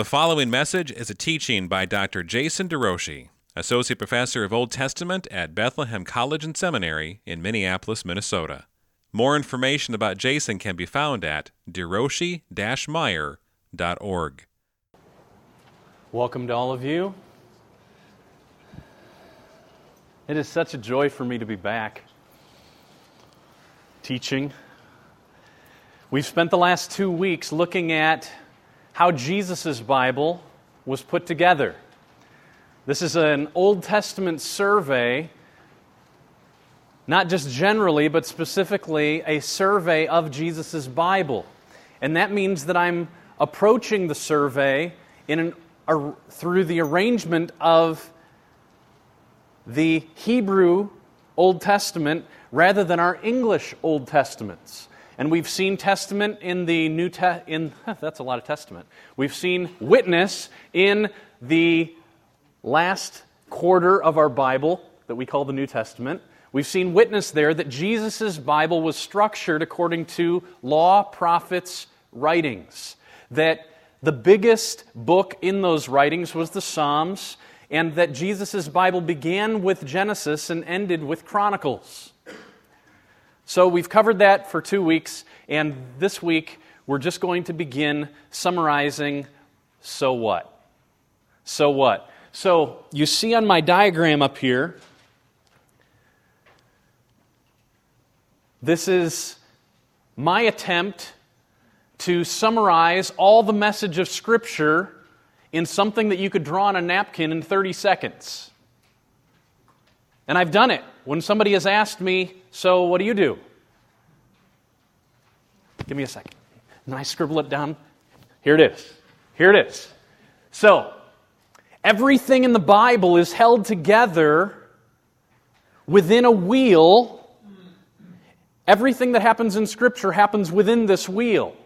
The following message is a teaching by Dr. Jason DeRouchie, Associate Professor of Old Testament at Bethlehem College and Seminary in Minneapolis, Minnesota. More information about Jason can be found at deroshi-meyer.org. Welcome to all of you. It is such a joy for me to be back teaching. We've spent the last two weeks looking at how Jesus' Bible was put together. This is an Old Testament survey, not just generally, but specifically a survey of Jesus' Bible. And that means that I'm approaching the survey in an, uh, through the arrangement of the Hebrew Old Testament rather than our English Old Testaments. And we've seen testament in the New Te- in that's a lot of testament. We've seen witness in the last quarter of our Bible that we call the New Testament. We've seen witness there that Jesus' Bible was structured according to law, prophets, writings. That the biggest book in those writings was the Psalms, and that Jesus' Bible began with Genesis and ended with Chronicles. So we've covered that for two weeks, and this week we're just going to begin summarizing so what? So what? So you see on my diagram up here, this is my attempt to summarize all the message of Scripture in something that you could draw on a napkin in 30 seconds. And I've done it. When somebody has asked me, So what do you do? Give me a second. And I scribble it down. Here it is. Here it is. So, everything in the Bible is held together within a wheel. Everything that happens in Scripture happens within this wheel.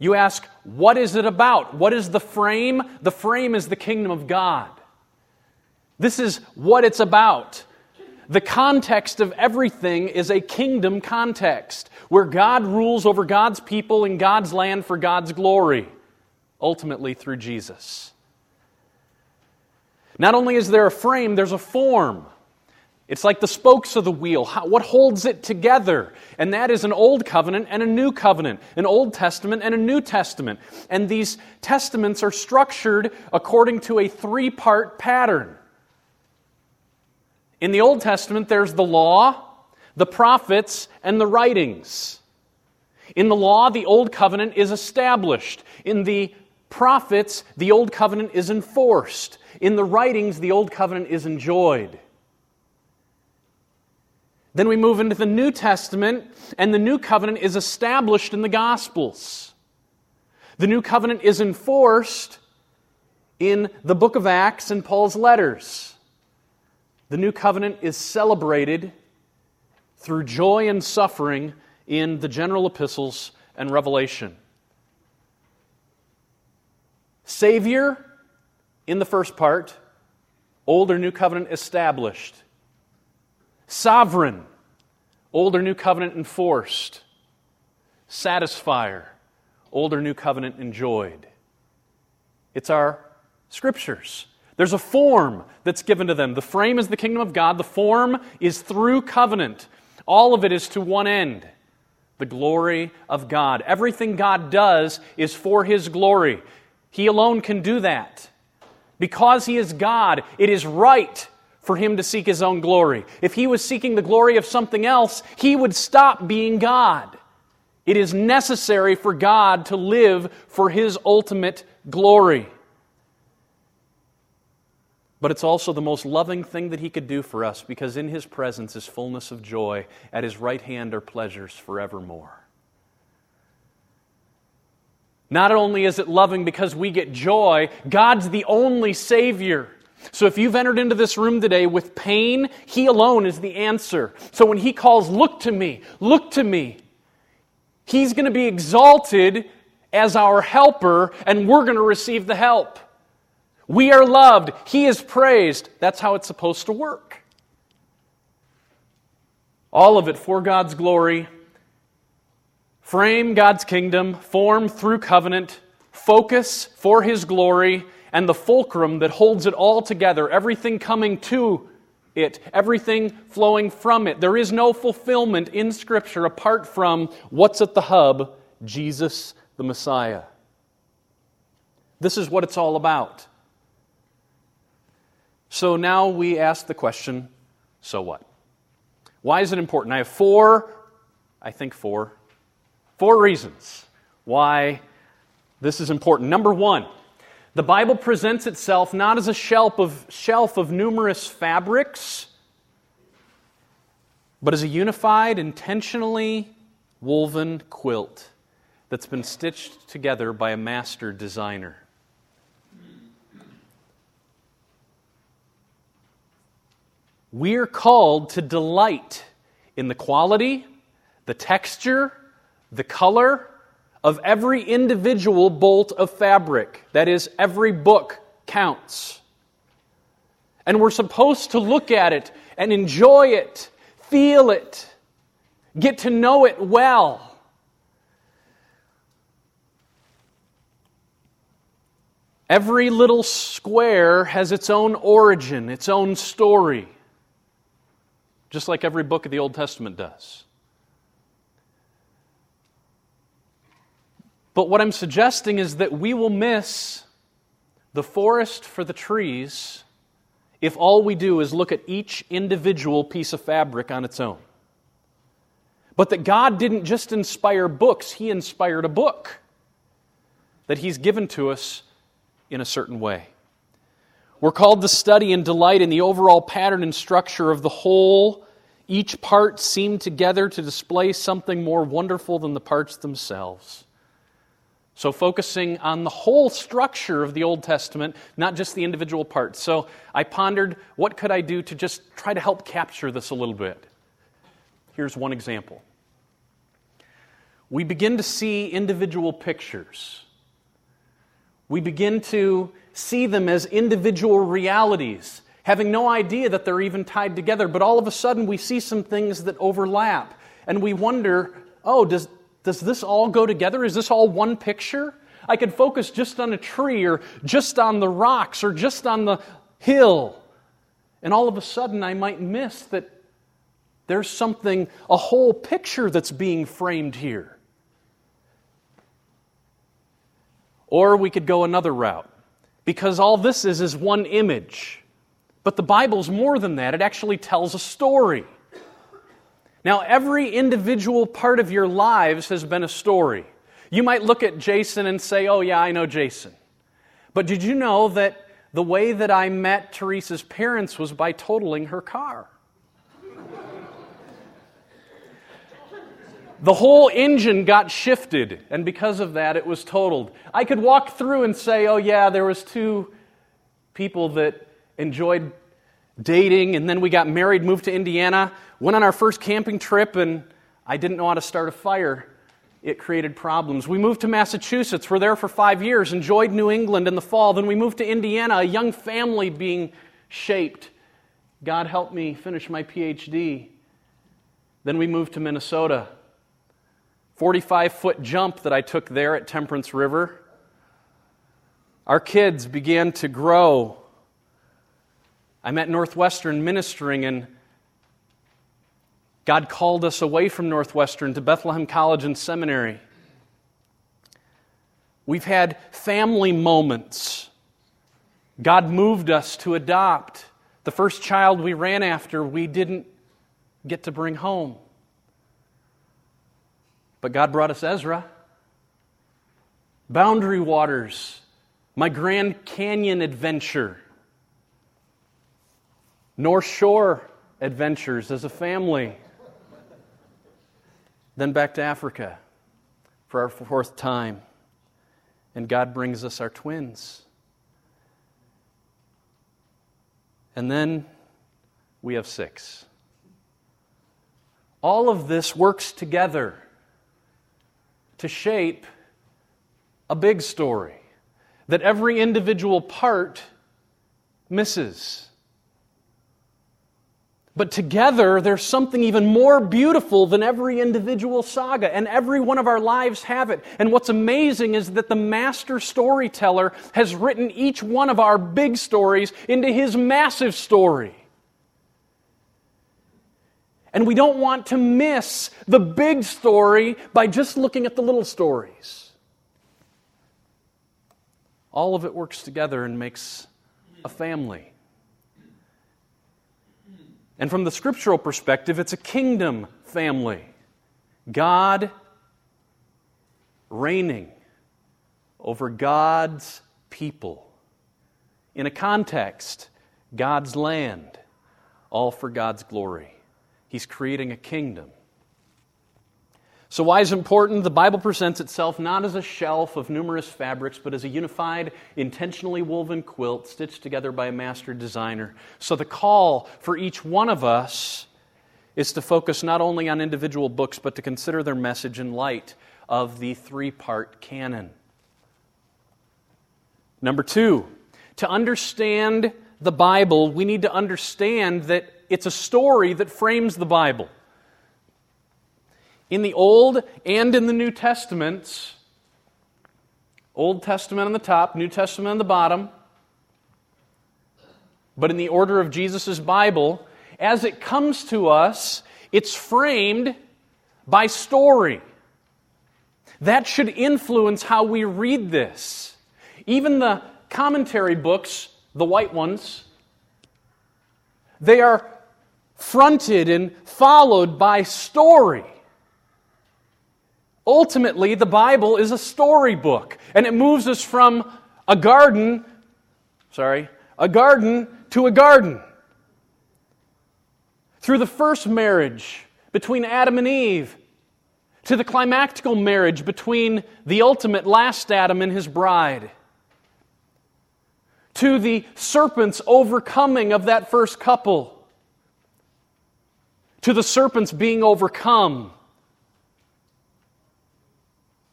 You ask, what is it about? What is the frame? The frame is the kingdom of God. This is what it's about. The context of everything is a kingdom context where God rules over God's people in God's land for God's glory, ultimately through Jesus. Not only is there a frame, there's a form. It's like the spokes of the wheel. How, what holds it together? And that is an Old Covenant and a New Covenant, an Old Testament and a New Testament. And these testaments are structured according to a three part pattern. In the Old Testament, there's the law, the prophets, and the writings. In the law, the Old Covenant is established. In the prophets, the Old Covenant is enforced. In the writings, the Old Covenant is enjoyed. Then we move into the New Testament, and the New Covenant is established in the Gospels. The New Covenant is enforced in the book of Acts and Paul's letters. The new covenant is celebrated through joy and suffering in the general epistles and Revelation. Savior in the first part, Old or New Covenant established. Sovereign, Old or New Covenant enforced. Satisfier, Old or New Covenant enjoyed. It's our scriptures. There's a form that's given to them. The frame is the kingdom of God, the form is through covenant. All of it is to one end the glory of God. Everything God does is for His glory. He alone can do that. Because He is God, it is right for Him to seek His own glory. If He was seeking the glory of something else, He would stop being God. It is necessary for God to live for His ultimate glory but it's also the most loving thing that He could do for us because in His presence is fullness of joy. At His right hand are pleasures forevermore. Not only is it loving because we get joy, God's the only Savior. So if you've entered into this room today with pain, He alone is the answer. So when He calls, Look to me, look to me, He's going to be exalted as our helper, and we're going to receive the help. We are loved. He is praised. That's how it's supposed to work. All of it for God's glory. Frame God's kingdom, form through covenant, focus for His glory, and the fulcrum that holds it all together, everything coming to it, everything flowing from it. There is no fulfillment in Scripture apart from what's at the hub Jesus the Messiah. This is what it's all about. So now we ask the question so what? Why is it important? I have four, I think four, four reasons why this is important. Number one, the Bible presents itself not as a shelf of, shelf of numerous fabrics, but as a unified, intentionally woven quilt that's been stitched together by a master designer. We're called to delight in the quality, the texture, the color of every individual bolt of fabric. That is, every book counts. And we're supposed to look at it and enjoy it, feel it, get to know it well. Every little square has its own origin, its own story just like every book of the Old Testament does. But what I'm suggesting is that we will miss the forest for the trees if all we do is look at each individual piece of fabric on its own. But that God didn't just inspire books, He inspired a book that He's given to us in a certain way. We're called to study and delight in the overall pattern and structure of the whole. Each part seamed together to display something more wonderful than the parts themselves. So, focusing on the whole structure of the Old Testament, not just the individual parts. So, I pondered what could I do to just try to help capture this a little bit. Here's one example. We begin to see individual pictures. We begin to see them as individual realities, having no idea that they're even tied together. But all of a sudden, we see some things that overlap, and we wonder oh, does, does this all go together? Is this all one picture? I could focus just on a tree, or just on the rocks, or just on the hill. And all of a sudden, I might miss that there's something, a whole picture that's being framed here. Or we could go another route because all this is is one image. But the Bible's more than that, it actually tells a story. Now, every individual part of your lives has been a story. You might look at Jason and say, Oh, yeah, I know Jason. But did you know that the way that I met Teresa's parents was by totaling her car? The whole engine got shifted, and because of that, it was totaled. I could walk through and say, oh, yeah, there was two people that enjoyed dating, and then we got married, moved to Indiana, went on our first camping trip, and I didn't know how to start a fire. It created problems. We moved to Massachusetts. We're there for five years, enjoyed New England in the fall. Then we moved to Indiana, a young family being shaped. God helped me finish my PhD. Then we moved to Minnesota 45 foot jump that I took there at Temperance River. Our kids began to grow. I'm at Northwestern ministering, and God called us away from Northwestern to Bethlehem College and Seminary. We've had family moments. God moved us to adopt. The first child we ran after, we didn't get to bring home. But God brought us Ezra. Boundary Waters, my Grand Canyon adventure, North Shore adventures as a family. Then back to Africa for our fourth time. And God brings us our twins. And then we have six. All of this works together to shape a big story that every individual part misses. But together, there's something even more beautiful than every individual saga, and every one of our lives have it. And what's amazing is that the master storyteller has written each one of our big stories into his massive story. And we don't want to miss the big story by just looking at the little stories. All of it works together and makes a family. And from the scriptural perspective, it's a kingdom family. God reigning over God's people. In a context, God's land, all for God's glory. He's creating a kingdom. So, why is it important? The Bible presents itself not as a shelf of numerous fabrics, but as a unified, intentionally woven quilt stitched together by a master designer. So, the call for each one of us is to focus not only on individual books, but to consider their message in light of the three part canon. Number two, to understand the Bible, we need to understand that it's a story that frames the Bible in the Old and in the New Testaments. Old Testament on the top, New Testament on the bottom. But in the order of Jesus' Bible, as it comes to us, it's framed by story. That should influence how we read this. Even the commentary books, the white ones, they are fronted and followed by story. Ultimately, the Bible is a storybook, and it moves us from a garden, sorry, a garden to a garden. Through the first marriage between Adam and Eve, to the climactical marriage between the ultimate last Adam and his bride, to the serpent's overcoming of that first couple, to the serpent's being overcome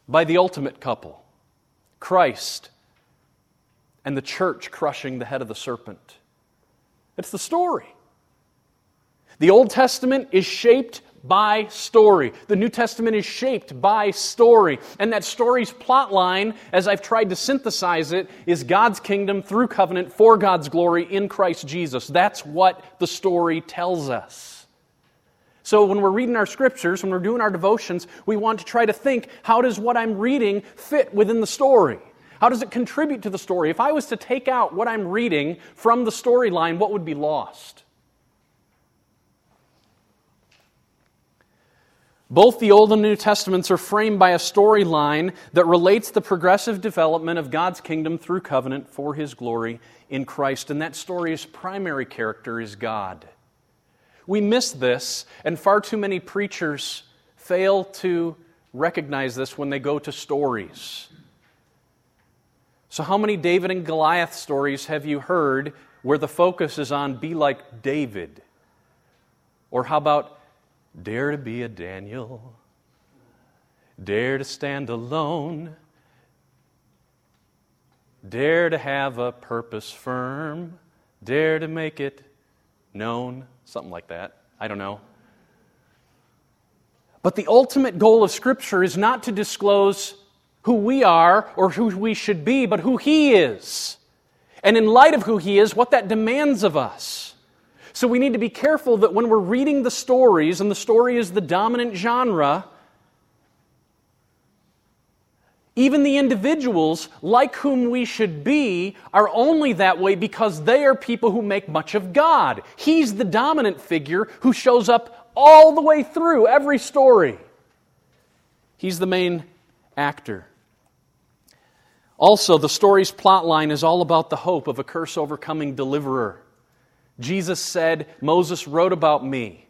by the ultimate couple, Christ and the church crushing the head of the serpent. It's the story. The Old Testament is shaped by story. The New Testament is shaped by story. And that story's plot line, as I've tried to synthesize it, is God's kingdom through covenant for God's glory in Christ Jesus. That's what the story tells us. So when we're reading our scriptures, when we're doing our devotions, we want to try to think how does what I'm reading fit within the story? How does it contribute to the story? If I was to take out what I'm reading from the storyline, what would be lost? Both the Old and New Testaments are framed by a storyline that relates the progressive development of God's kingdom through covenant for His glory in Christ. And that story's primary character is God. We miss this, and far too many preachers fail to recognize this when they go to stories. So, how many David and Goliath stories have you heard where the focus is on be like David? Or how about dare to be a Daniel? Dare to stand alone? Dare to have a purpose firm? Dare to make it known? Something like that. I don't know. But the ultimate goal of Scripture is not to disclose who we are or who we should be, but who He is. And in light of who He is, what that demands of us. So we need to be careful that when we're reading the stories, and the story is the dominant genre, even the individuals like whom we should be are only that way because they are people who make much of God. He's the dominant figure who shows up all the way through every story. He's the main actor. Also, the story's plot line is all about the hope of a curse overcoming deliverer. Jesus said, Moses wrote about me.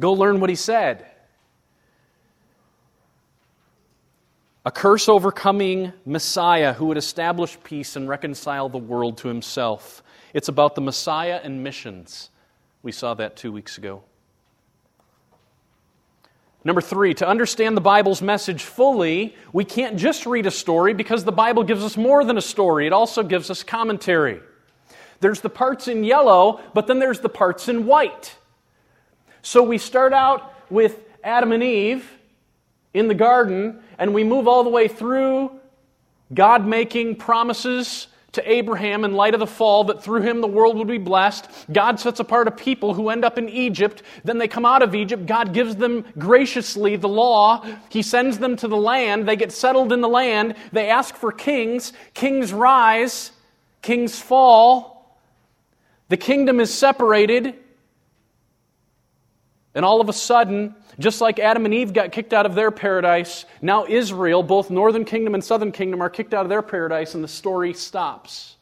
Go learn what he said. A curse overcoming Messiah who would establish peace and reconcile the world to himself. It's about the Messiah and missions. We saw that two weeks ago. Number three, to understand the Bible's message fully, we can't just read a story because the Bible gives us more than a story, it also gives us commentary. There's the parts in yellow, but then there's the parts in white. So we start out with Adam and Eve in the garden, and we move all the way through God making promises to Abraham in light of the fall that through him the world would be blessed. God sets apart a people who end up in Egypt. Then they come out of Egypt. God gives them graciously the law. He sends them to the land. They get settled in the land. They ask for kings. Kings rise, kings fall. The kingdom is separated. And all of a sudden, just like Adam and Eve got kicked out of their paradise, now Israel, both northern kingdom and southern kingdom, are kicked out of their paradise, and the story stops.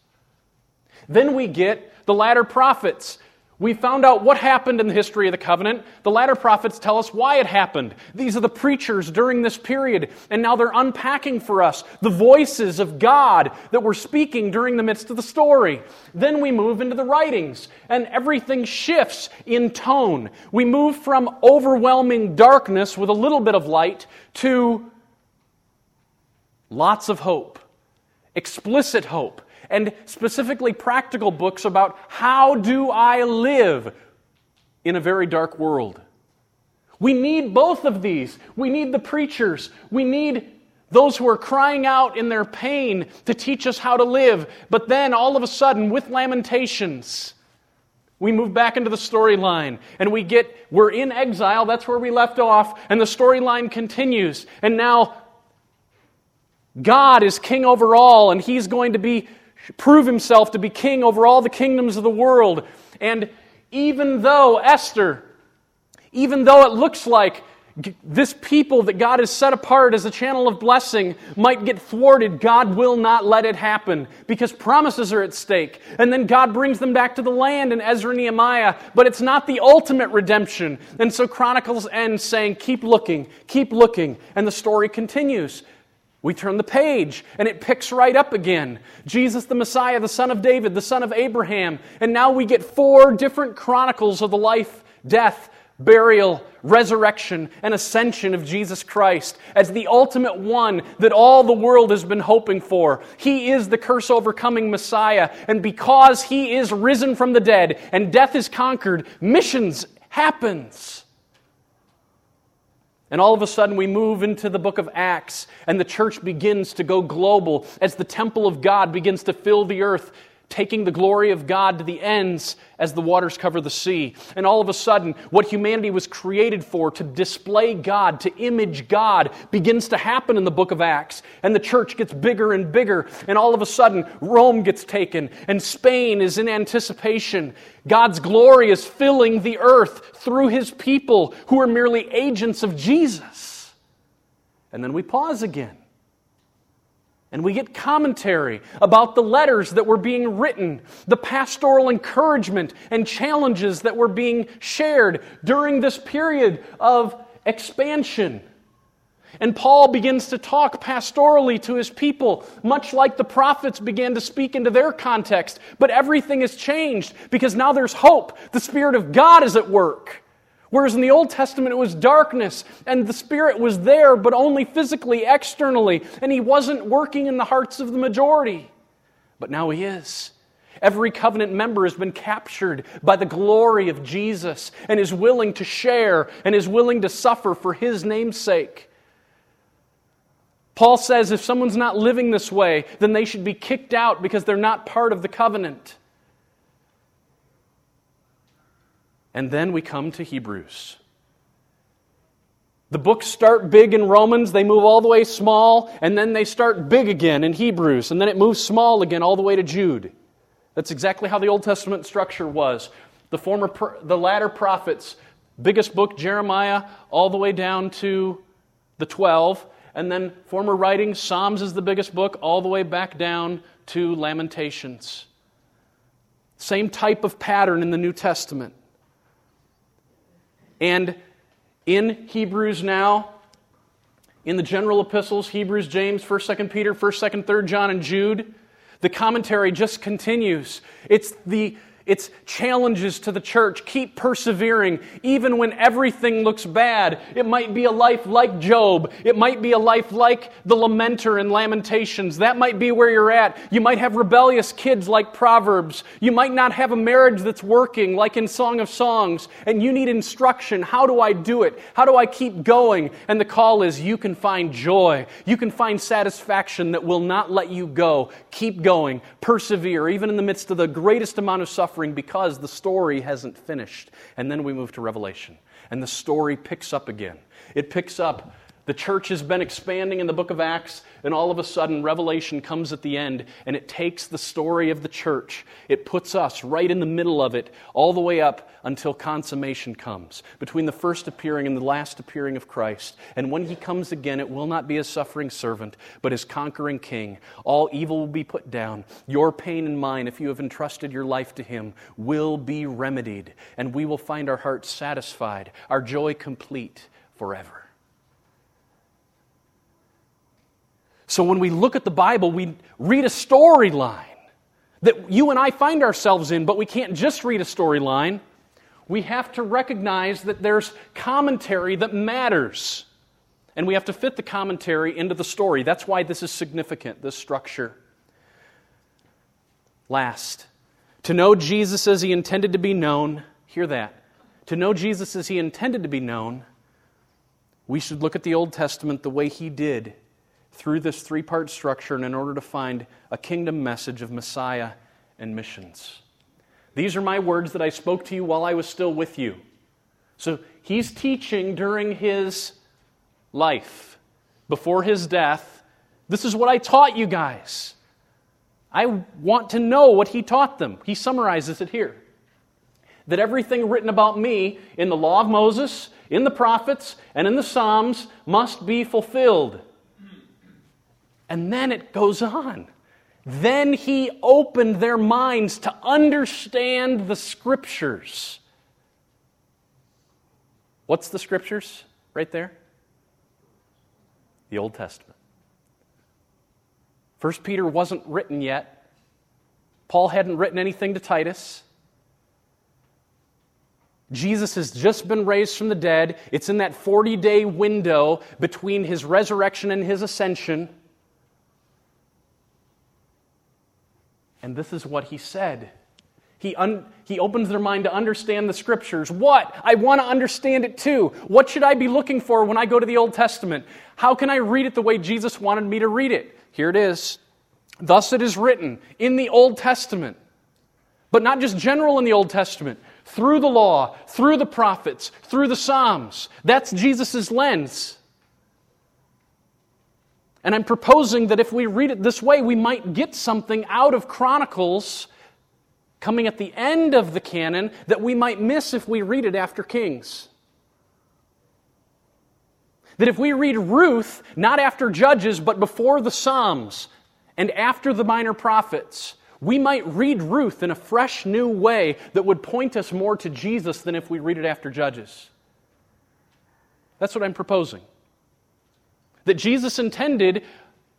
Then we get the latter prophets we found out what happened in the history of the covenant. The latter prophets tell us why it happened. These are the preachers during this period, and now they're unpacking for us the voices of God that were speaking during the midst of the story. Then we move into the writings, and everything shifts in tone. We move from overwhelming darkness with a little bit of light to lots of hope, explicit hope and specifically practical books about how do I live in a very dark world. We need both of these. We need the preachers. We need those who are crying out in their pain to teach us how to live. But then, all of a sudden, with Lamentations, we move back into the storyline and we get, we're in exile. That's where we left off. And the storyline continues. And now, God is king over all, and he's going to be prove himself to be king over all the kingdoms of the world. And even though Esther, even though it looks like this people that God has set apart as a channel of blessing might get thwarted, God will not let it happen because promises are at stake. And then God brings them back to the land in Ezra and Nehemiah, but it's not the ultimate redemption. And so Chronicles ends saying, Keep looking, keep looking. And the story continues. We turn the page and it picks right up again. Jesus the Messiah, the son of David, the son of Abraham. And now we get four different chronicles of the life, death, burial, resurrection, and ascension of Jesus Christ as the ultimate one that all the world has been hoping for. He is the curse overcoming Messiah. And because he is risen from the dead and death is conquered, missions happens. And all of a sudden, we move into the book of Acts, and the church begins to go global as the temple of God begins to fill the earth taking the glory of God to the ends as the waters cover the sea. And all of a sudden, what humanity was created for, to display God, to image God, begins to happen in the book of Acts. And the church gets bigger and bigger. And all of a sudden, Rome gets taken, and Spain is in anticipation. God's glory is filling the earth through his people who are merely agents of Jesus. And then we pause again and we get commentary about the letters that were being written, the pastoral encouragement and challenges that were being shared during this period of expansion. And Paul begins to talk pastorally to his people, much like the prophets began to speak into their context. But everything has changed because now there's hope. The Spirit of God is at work. Whereas in the Old Testament, it was darkness, and the Spirit was there, but only physically, externally, and He wasn't working in the hearts of the majority. But now He is. Every covenant member has been captured by the glory of Jesus and is willing to share and is willing to suffer for His name's sake. Paul says if someone's not living this way, then they should be kicked out because they're not part of the covenant. And then we come to Hebrews. The books start big in Romans, they move all the way small, and then they start big again in Hebrews, and then it moves small again all the way to Jude. That's exactly how the Old Testament structure was. The former the latter prophets, biggest book Jeremiah all the way down to the 12, and then former writings Psalms is the biggest book all the way back down to Lamentations. Same type of pattern in the New Testament. And in Hebrews now, in the general epistles, Hebrews, James, 1st, 2nd Peter, 1st, 2nd, 3rd John, and Jude, the commentary just continues. It's the It's challenges to the church. Keep persevering, even when everything looks bad. It might be a life like Job. It might be a life like the lamenter in Lamentations. That might be where you're at. You might have rebellious kids like Proverbs. You might not have a marriage that's working like in Song of Songs. And you need instruction. How do I do it? How do I keep going? And the call is you can find joy. You can find satisfaction that will not let you go. Keep going. Persevere, even in the midst of the greatest amount of suffering suffering because the story hasn't finished. And then we move to Revelation, and the story picks up again. It picks up. The church has been expanding in the book of Acts, and all of a sudden, Revelation comes at the end, and it takes the story of the church. It puts us right in the middle of it, all the way up until consummation comes, between the first appearing and the last appearing of Christ. And when he comes again, it will not be as suffering servant, but as conquering king. All evil will be put down. Your pain and mine, if you have entrusted your life to him, will be remedied, and we will find our hearts satisfied, our joy complete forever. So when we look at the Bible, we read a storyline that you and I find ourselves in, but we can't just read a storyline we have to recognize that there's commentary that matters. And we have to fit the commentary into the story. That's why this is significant, this structure. Last, to know Jesus as he intended to be known, hear that. To know Jesus as he intended to be known, we should look at the Old Testament the way he did through this three part structure and in order to find a kingdom message of Messiah and missions. These are my words that I spoke to you while I was still with you. So he's teaching during his life, before his death. This is what I taught you guys. I want to know what he taught them. He summarizes it here that everything written about me in the law of Moses, in the prophets, and in the Psalms must be fulfilled. And then it goes on. Then he opened their minds to understand the scriptures. What's the scriptures right there? The Old Testament. First Peter wasn't written yet. Paul hadn't written anything to Titus. Jesus has just been raised from the dead. It's in that 40 day window between his resurrection and his ascension. And this is what he said. He, un- he opens their mind to understand the scriptures. What? I want to understand it too. What should I be looking for when I go to the Old Testament? How can I read it the way Jesus wanted me to read it? Here it is. Thus it is written in the Old Testament, but not just general in the Old Testament, through the law, through the prophets, through the Psalms. That's Jesus' lens. And I'm proposing that if we read it this way, we might get something out of Chronicles coming at the end of the canon that we might miss if we read it after Kings. That if we read Ruth, not after Judges, but before the Psalms and after the minor prophets, we might read Ruth in a fresh new way that would point us more to Jesus than if we read it after Judges. That's what I'm proposing that Jesus intended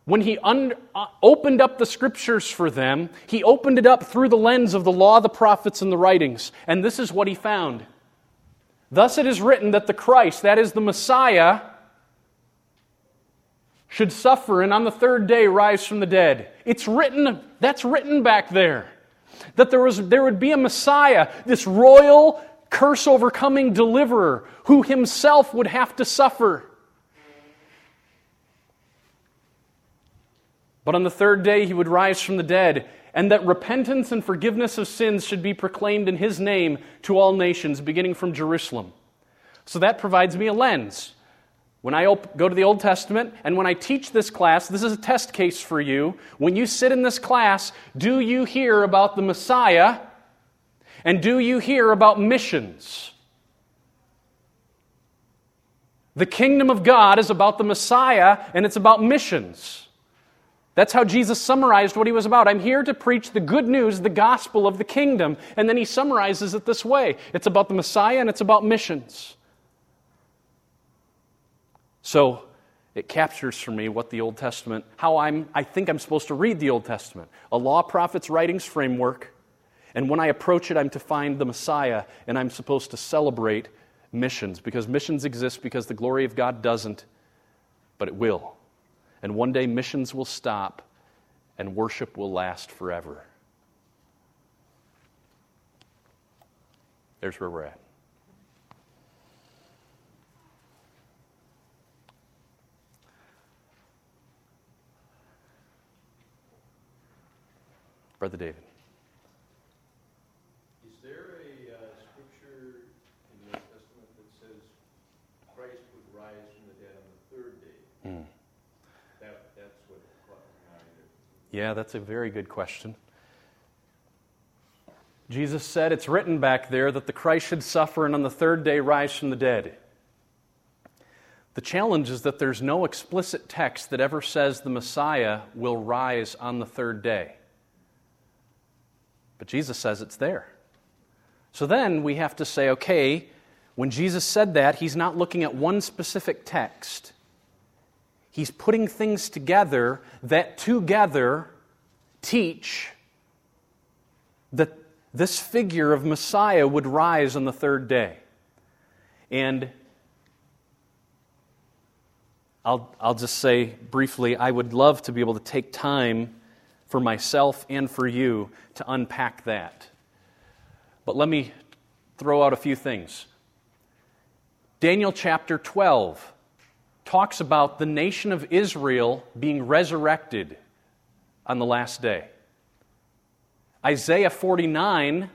when he un- uh, opened up the scriptures for them, he opened it up through the lens of the law, the prophets, and the writings. And this is what he found. Thus it is written that the Christ, that is the Messiah, should suffer and on the third day rise from the dead. It's written, that's written back there. That there, was, there would be a Messiah, this royal, curse overcoming deliverer, who himself would have to suffer. But on the third day he would rise from the dead, and that repentance and forgiveness of sins should be proclaimed in his name to all nations, beginning from Jerusalem. So that provides me a lens. When I go to the Old Testament and when I teach this class, this is a test case for you. When you sit in this class, do you hear about the Messiah and do you hear about missions? The kingdom of God is about the Messiah and it's about missions. That's how Jesus summarized what he was about. I'm here to preach the good news, the gospel of the kingdom. And then he summarizes it this way it's about the Messiah and it's about missions. So it captures for me what the Old Testament, how I'm, I think I'm supposed to read the Old Testament a law, prophets, writings framework. And when I approach it, I'm to find the Messiah, and I'm supposed to celebrate missions because missions exist because the glory of God doesn't, but it will. And one day missions will stop and worship will last forever. There's where we're at. Brother David. Is there a uh, scripture in the Old Testament that says Christ would rise from the dead on the third day? Mm. That, that's what caught my eye Yeah, that's a very good question. Jesus said it's written back there that the Christ should suffer and on the third day rise from the dead. The challenge is that there's no explicit text that ever says the Messiah will rise on the third day. But Jesus says it's there. So then we have to say, okay, when Jesus said that, he's not looking at one specific text. He's putting things together that together teach that this figure of Messiah would rise on the third day. And I'll, I'll just say briefly, I would love to be able to take time for myself and for you to unpack that. But let me throw out a few things. Daniel chapter 12 talks about the nation of Israel being resurrected on the last day. Isaiah 49,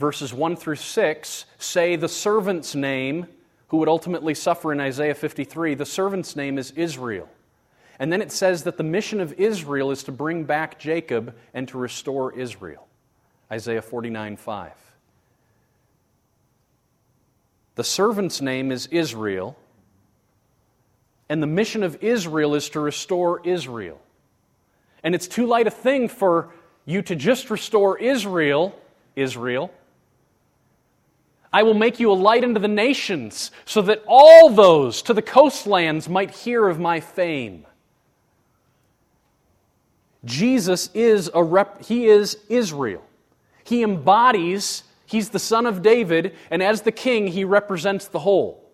verses 1 through 6, say the servant's name, who would ultimately suffer in Isaiah 53, the servant's name is Israel. And then it says that the mission of Israel is to bring back Jacob and to restore Israel. Isaiah 49 5. The servant's name is Israel, and the mission of Israel is to restore Israel. And it's too light a thing for you to just restore Israel, Israel. I will make you a light unto the nations, so that all those to the coastlands might hear of my fame. Jesus is a rep, he is Israel. He embodies, he's the son of David, and as the king, he represents the whole.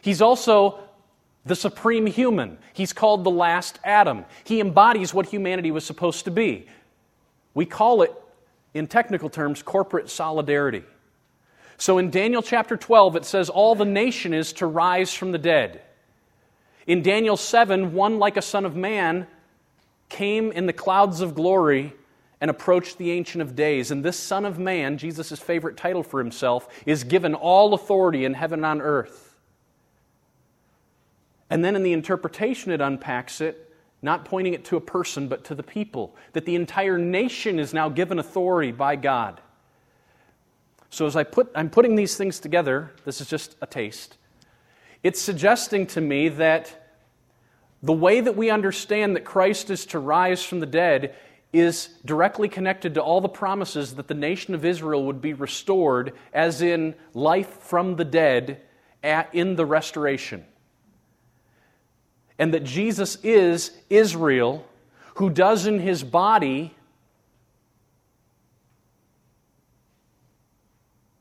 He's also the supreme human. He's called the last Adam. He embodies what humanity was supposed to be. We call it, in technical terms, corporate solidarity. So in Daniel chapter 12, it says, All the nation is to rise from the dead. In Daniel 7, one like a son of man came in the clouds of glory and approached the Ancient of Days. And this Son of Man, Jesus' favorite title for himself, is given all authority in heaven and on earth. And then in the interpretation, it unpacks it, not pointing it to a person, but to the people, that the entire nation is now given authority by God. So as I put, I'm putting these things together, this is just a taste. It's suggesting to me that the way that we understand that Christ is to rise from the dead is directly connected to all the promises that the nation of Israel would be restored, as in life from the dead at, in the restoration. And that Jesus is Israel, who does in his body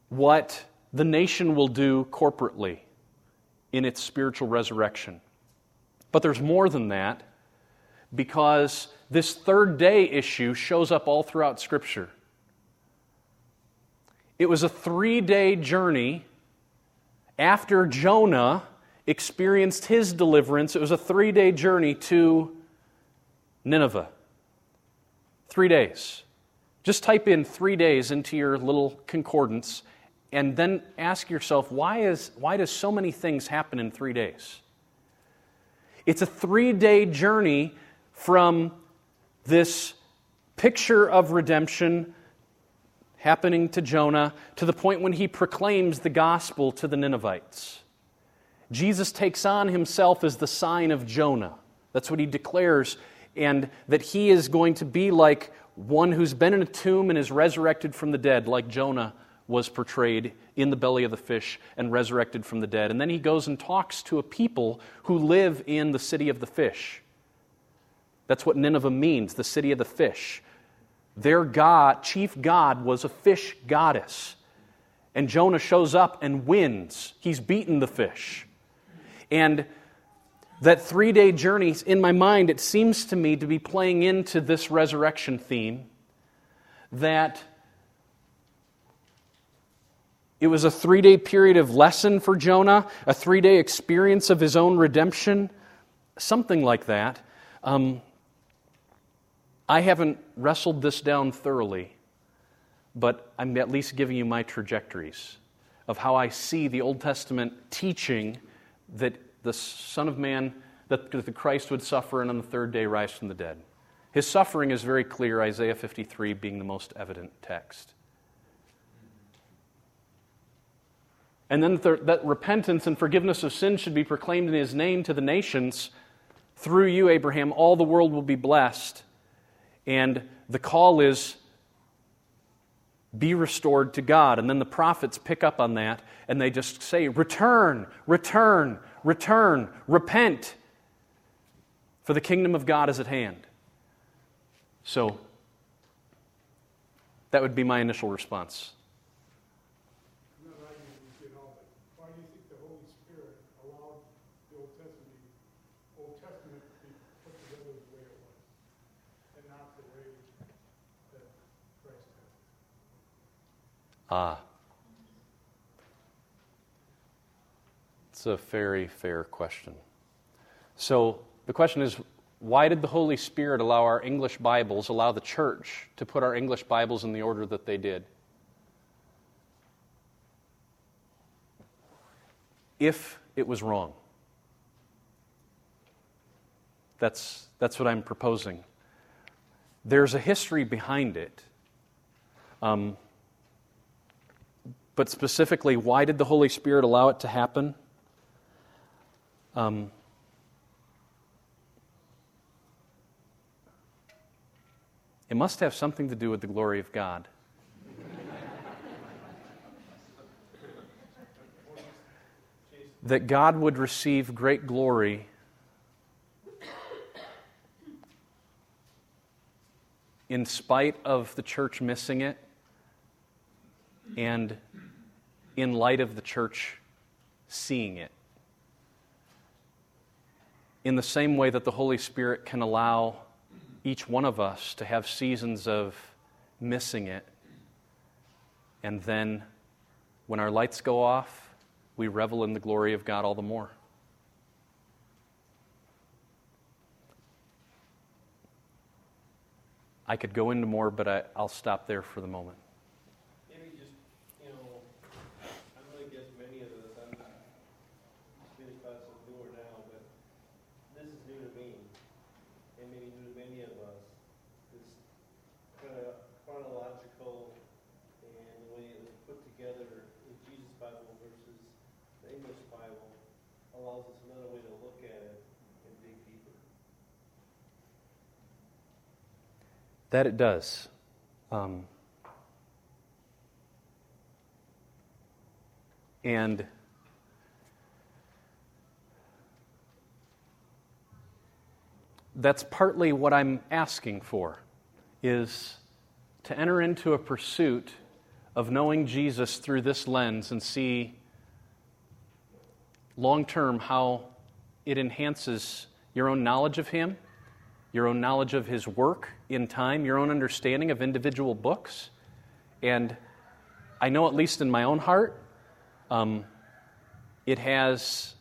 what the nation will do corporately in its spiritual resurrection. But there's more than that because this third day issue shows up all throughout Scripture. It was a three day journey after Jonah experienced his deliverance. It was a three day journey to Nineveh. Three days. Just type in three days into your little concordance and then ask yourself why, is, why does so many things happen in three days? It's a three day journey from this picture of redemption happening to Jonah to the point when he proclaims the gospel to the Ninevites. Jesus takes on himself as the sign of Jonah. That's what he declares, and that he is going to be like one who's been in a tomb and is resurrected from the dead, like Jonah was portrayed in the belly of the fish and resurrected from the dead. And then he goes and talks to a people who live in the city of the fish. That's what Nineveh means, the city of the fish. Their god, chief god, was a fish goddess. And Jonah shows up and wins. He's beaten the fish. And that three day journey, in my mind, it seems to me to be playing into this resurrection theme that it was a three day period of lesson for Jonah, a three day experience of his own redemption, something like that. Um, I haven't wrestled this down thoroughly, but I'm at least giving you my trajectories of how I see the Old Testament teaching that the Son of Man, that the Christ would suffer and on the third day rise from the dead. His suffering is very clear, Isaiah 53 being the most evident text. And then that repentance and forgiveness of sins should be proclaimed in his name to the nations. Through you, Abraham, all the world will be blessed. And the call is be restored to God. And then the prophets pick up on that and they just say, Return, return, return, repent, for the kingdom of God is at hand. So, that would be my initial response. Ah. It's a very fair question. So the question is why did the Holy Spirit allow our English Bibles, allow the church to put our English Bibles in the order that they did? If it was wrong. That's, that's what I'm proposing. There's a history behind it. Um, but specifically, why did the Holy Spirit allow it to happen? Um, it must have something to do with the glory of God. that God would receive great glory in spite of the church missing it and in light of the church seeing it. In the same way that the Holy Spirit can allow each one of us to have seasons of missing it, and then when our lights go off, we revel in the glory of God all the more. I could go into more, but I, will stop there for the moment. That it does. Um, and that's partly what I'm asking for is to enter into a pursuit of knowing Jesus through this lens and see long term how it enhances your own knowledge of Him your own knowledge of his work in time, your own understanding of individual books. And I know, at least in my own heart, um, it has,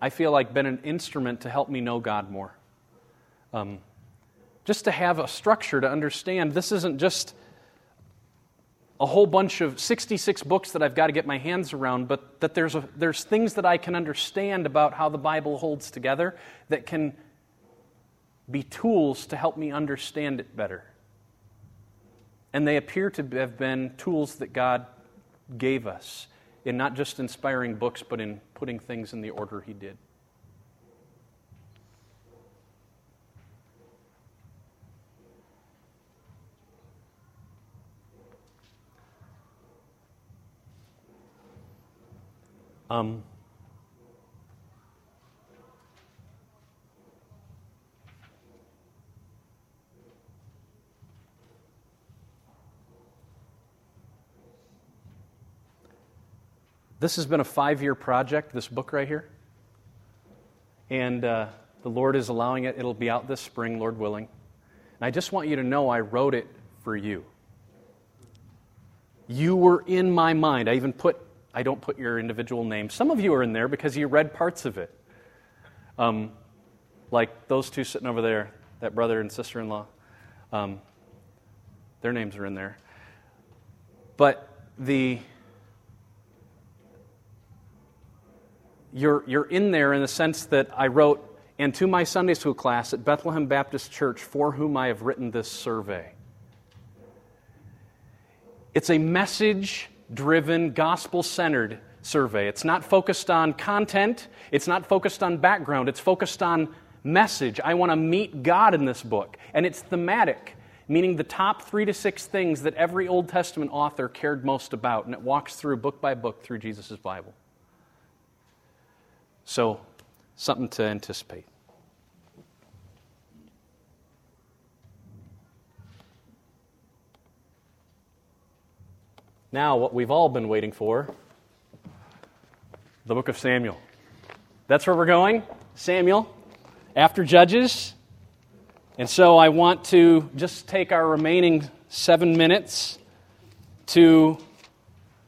I feel like, been an instrument to help me know God more. Um, just to have a structure to understand this isn't just a whole bunch of 66 books that I've got to get my hands around, but that there's, a, there's things that I can understand about how the Bible holds together that can be tools to help me understand it better. And they appear to have been tools that God gave us in not just inspiring books, but in putting things in the order He did. Um, this has been a five year project, this book right here. And uh, the Lord is allowing it. It'll be out this spring, Lord willing. And I just want you to know I wrote it for you. You were in my mind. I even put, I don't put your individual name. Some of you are in there because you read parts of it. Um, like those two sitting over there, that brother and sister in law. Um, their names are in there. But the you're, you're in there in the sense that I wrote, and to my Sunday school class at Bethlehem Baptist Church, for whom I have written this survey. It's a message driven, gospel centered survey. It's not focused on content, it's not focused on background, it's focused on message. I want to meet God in this book. And it's thematic, meaning the top three to six things that every Old Testament author cared most about. And it walks through book by book through Jesus' Bible. So, something to anticipate. Now, what we've all been waiting for the book of Samuel. That's where we're going. Samuel, after Judges. And so I want to just take our remaining seven minutes to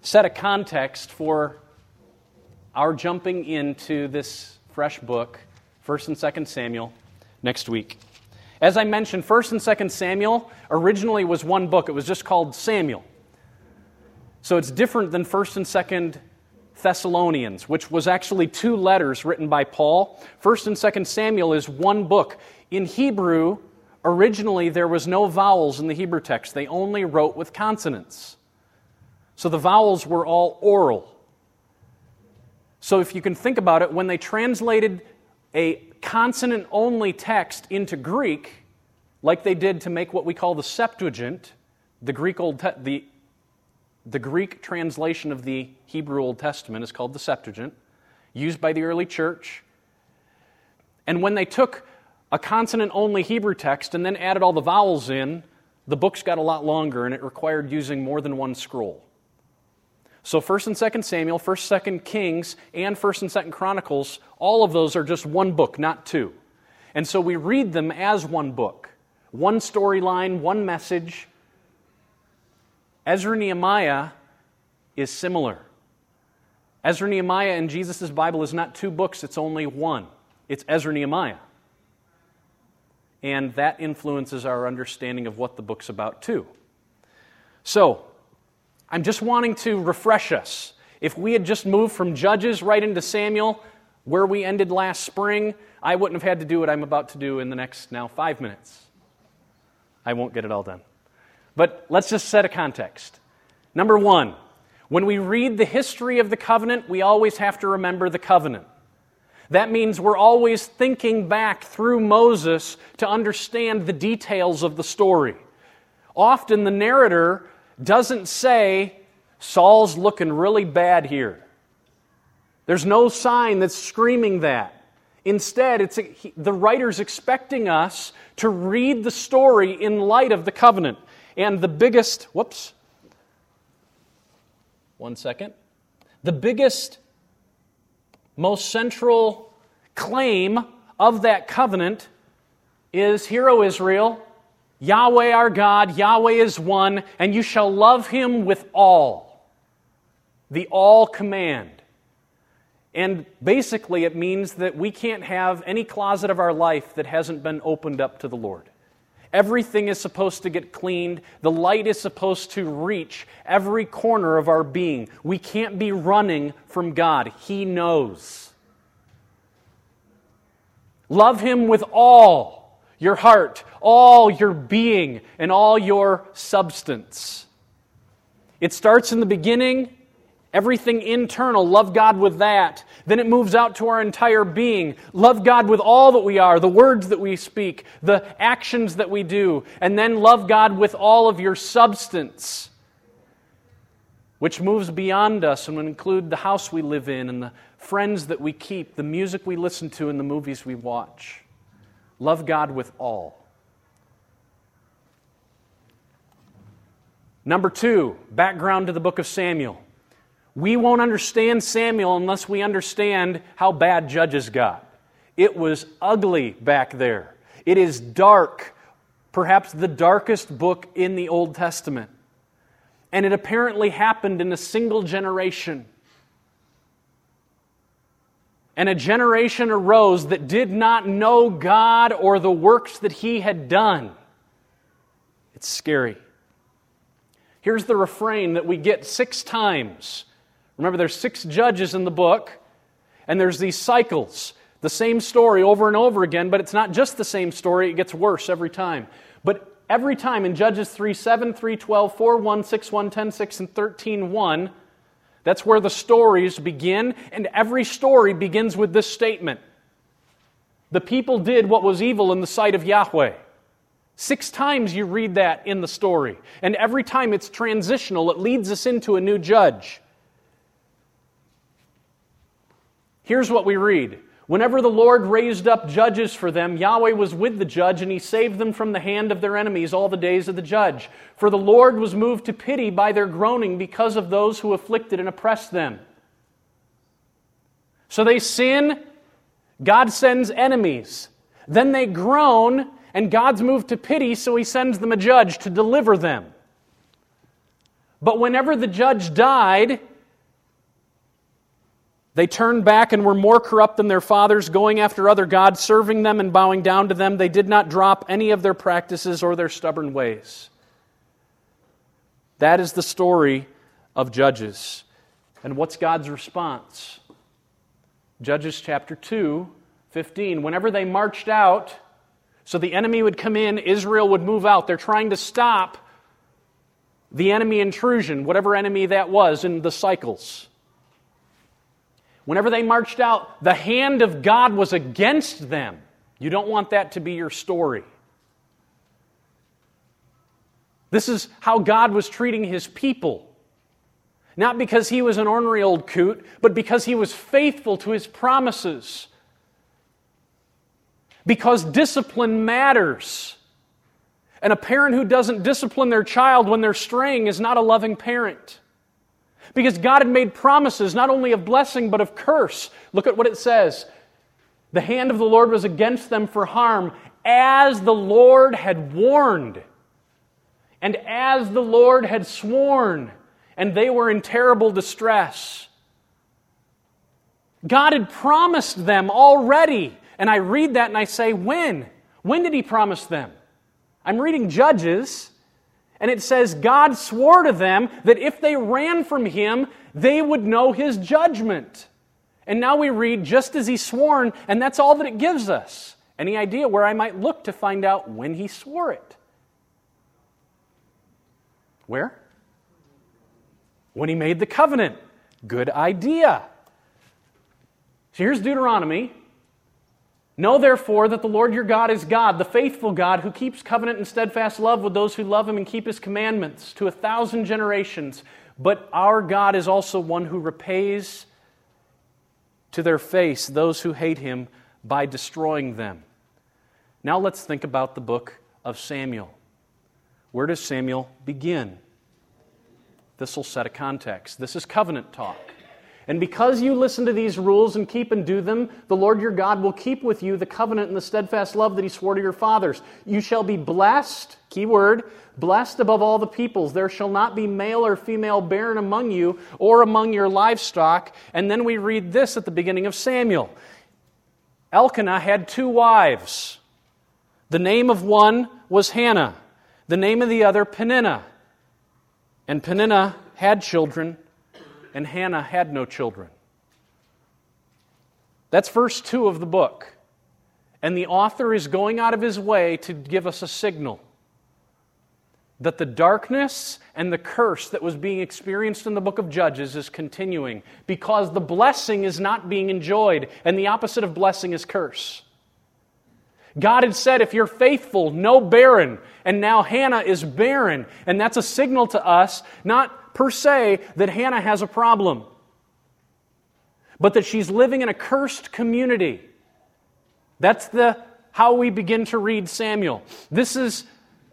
set a context for our jumping into this fresh book, 1st and 2nd Samuel, next week. As I mentioned, 1st and 2nd Samuel originally was one book. It was just called Samuel. So it's different than 1st and 2nd Thessalonians, which was actually two letters written by Paul. 1st and 2nd Samuel is one book. In Hebrew, originally there was no vowels in the Hebrew text. They only wrote with consonants. So the vowels were all oral. So if you can think about it, when they translated a consonant only text into Greek, like they did to make what we call the Septuagint, the Greek Old Te- the the Greek translation of the Hebrew Old Testament is called the Septuagint, used by the early church. And when they took a consonant only Hebrew text and then added all the vowels in, the books got a lot longer and it required using more than one scroll. So 1st and 2nd Samuel, 1st, 2nd Kings, and 1st and 2nd Chronicles, all of those are just one book, not two. And so we read them as one book. One storyline, one message, Ezra Nehemiah is similar. Ezra Nehemiah in Jesus' Bible is not two books, it's only one. It's Ezra Nehemiah. And that influences our understanding of what the book's about, too. So, I'm just wanting to refresh us. If we had just moved from Judges right into Samuel, where we ended last spring, I wouldn't have had to do what I'm about to do in the next now five minutes. I won't get it all done. But let's just set a context. Number one, when we read the history of the covenant, we always have to remember the covenant. That means we're always thinking back through Moses to understand the details of the story. Often the narrator doesn't say, Saul's looking really bad here. There's no sign that's screaming that. Instead, it's the writer's expecting us to read the story in light of the covenant. And the biggest, whoops, one second. The biggest, most central claim of that covenant is Hero Israel, Yahweh our God, Yahweh is one, and you shall love him with all. The all command. And basically, it means that we can't have any closet of our life that hasn't been opened up to the Lord. Everything is supposed to get cleaned. The light is supposed to reach every corner of our being. We can't be running from God. He knows. Love Him with all your heart, all your being, and all your substance. It starts in the beginning Everything internal, love God with that. Then it moves out to our entire being. Love God with all that we are, the words that we speak, the actions that we do. And then love God with all of your substance, which moves beyond us and would include the house we live in and the friends that we keep, the music we listen to, and the movies we watch. Love God with all. Number two, background to the book of Samuel. We won't understand Samuel unless we understand how bad Judges got. It was ugly back there. It is dark, perhaps the darkest book in the Old Testament. And it apparently happened in a single generation. And a generation arose that did not know God or the works that He had done. It's scary. Here's the refrain that we get six times. Remember, there's six judges in the book, and there's these cycles. The same story over and over again, but it's not just the same story, it gets worse every time. But every time in Judges 3 7, 3 12, 4 1, 6 1, 10 6, and 13 1, that's where the stories begin, and every story begins with this statement The people did what was evil in the sight of Yahweh. Six times you read that in the story, and every time it's transitional, it leads us into a new judge. Here's what we read Whenever the Lord raised up judges for them, Yahweh was with the judge, and he saved them from the hand of their enemies all the days of the judge. For the Lord was moved to pity by their groaning because of those who afflicted and oppressed them. So they sin, God sends enemies. Then they groan, and God's moved to pity, so he sends them a judge to deliver them. But whenever the judge died, they turned back and were more corrupt than their fathers, going after other gods, serving them and bowing down to them. They did not drop any of their practices or their stubborn ways. That is the story of Judges. And what's God's response? Judges chapter 2, 15. Whenever they marched out, so the enemy would come in, Israel would move out. They're trying to stop the enemy intrusion, whatever enemy that was in the cycles. Whenever they marched out, the hand of God was against them. You don't want that to be your story. This is how God was treating his people. Not because he was an ornery old coot, but because he was faithful to his promises. Because discipline matters. And a parent who doesn't discipline their child when they're straying is not a loving parent. Because God had made promises not only of blessing, but of curse. Look at what it says The hand of the Lord was against them for harm, as the Lord had warned, and as the Lord had sworn, and they were in terrible distress. God had promised them already. And I read that and I say, when? When did He promise them? I'm reading Judges. And it says, God swore to them that if they ran from him, they would know his judgment. And now we read, just as he sworn, and that's all that it gives us. Any idea where I might look to find out when he swore it? Where? When he made the covenant. Good idea. So here's Deuteronomy Know therefore that the Lord your God is God, the faithful God, who keeps covenant and steadfast love with those who love him and keep his commandments to a thousand generations. But our God is also one who repays to their face those who hate him by destroying them. Now let's think about the book of Samuel. Where does Samuel begin? This will set a context. This is covenant talk. And because you listen to these rules and keep and do them, the Lord your God will keep with you the covenant and the steadfast love that he swore to your fathers. You shall be blessed, key word, blessed above all the peoples. There shall not be male or female barren among you or among your livestock. And then we read this at the beginning of Samuel Elkanah had two wives. The name of one was Hannah, the name of the other, Peninnah. And Peninnah had children and Hannah had no children. That's verse 2 of the book. And the author is going out of his way to give us a signal that the darkness and the curse that was being experienced in the book of Judges is continuing because the blessing is not being enjoyed, and the opposite of blessing is curse. God had said, if you're faithful, no barren. And now Hannah is barren. And that's a signal to us, not per se that Hannah has a problem, but that she's living in a cursed community. That's the how we begin to read Samuel. This is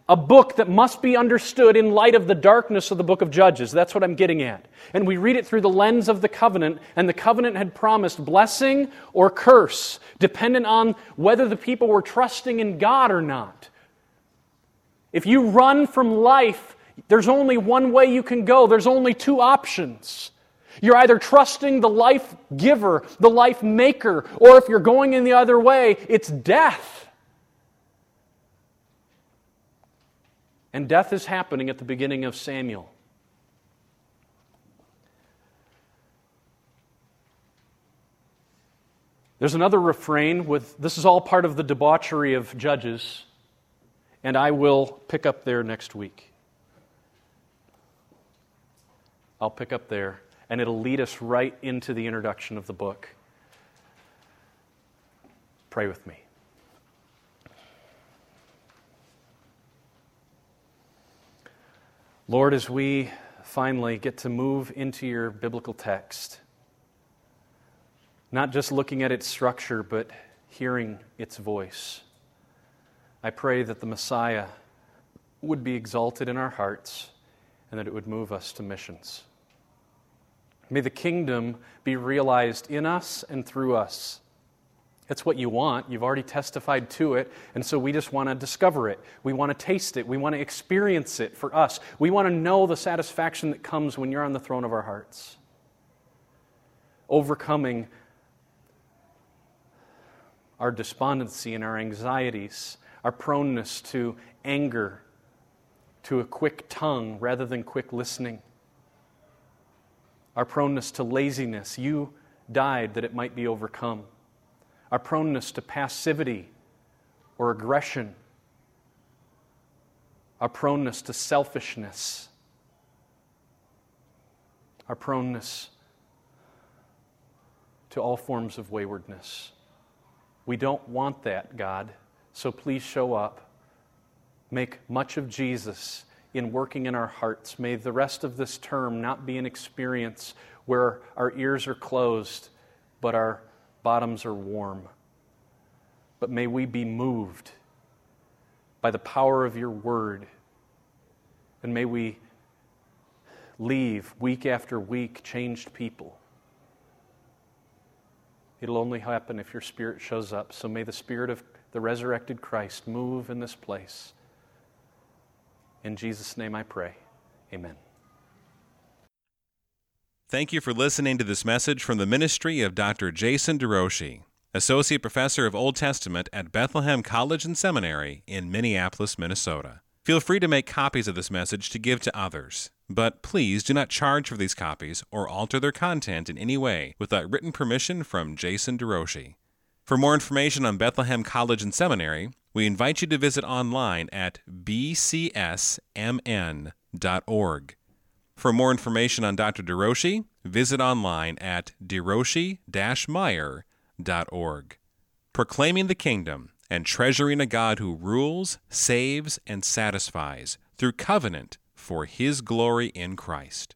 a book that must be understood in light of the darkness of the book of Judges. That's what I'm getting at. And we read it through the lens of the covenant, and the covenant had promised blessing or curse, dependent on whether the people were trusting in God or not. If you run from life, there's only one way you can go, there's only two options. You're either trusting the life giver, the life maker, or if you're going in the other way, it's death. And death is happening at the beginning of Samuel. There's another refrain with this is all part of the debauchery of Judges, and I will pick up there next week. I'll pick up there, and it'll lead us right into the introduction of the book. Pray with me. Lord, as we finally get to move into your biblical text, not just looking at its structure, but hearing its voice, I pray that the Messiah would be exalted in our hearts and that it would move us to missions. May the kingdom be realized in us and through us. It's what you want. You've already testified to it. And so we just want to discover it. We want to taste it. We want to experience it for us. We want to know the satisfaction that comes when you're on the throne of our hearts. Overcoming our despondency and our anxieties, our proneness to anger, to a quick tongue rather than quick listening, our proneness to laziness. You died that it might be overcome our proneness to passivity or aggression, our proneness to selfishness, our proneness to all forms of waywardness. We don't want that, God, so please show up. Make much of Jesus in working in our hearts. May the rest of this term not be an experience where our ears are closed, but our bottoms are warm. But may we be moved by the power of your word. And may we leave week after week changed people. It'll only happen if your spirit shows up. So may the spirit of the resurrected Christ move in this place. In Jesus' name I pray. Amen. Thank you for listening to this message from the ministry of Dr. Jason DeRouchie, Associate Professor of Old Testament at Bethlehem College and Seminary in Minneapolis, Minnesota. Feel free to make copies of this message to give to others, but please do not charge for these copies or alter their content in any way without written permission from Jason DeRouchie. For more information on Bethlehem College and Seminary, we invite you to visit online at bcsmn.org. For more information on Dr. DeRouchie, visit online at deroshi-meyer.org. Proclaiming the kingdom and treasuring a God who rules, saves, and satisfies through covenant for his glory in Christ.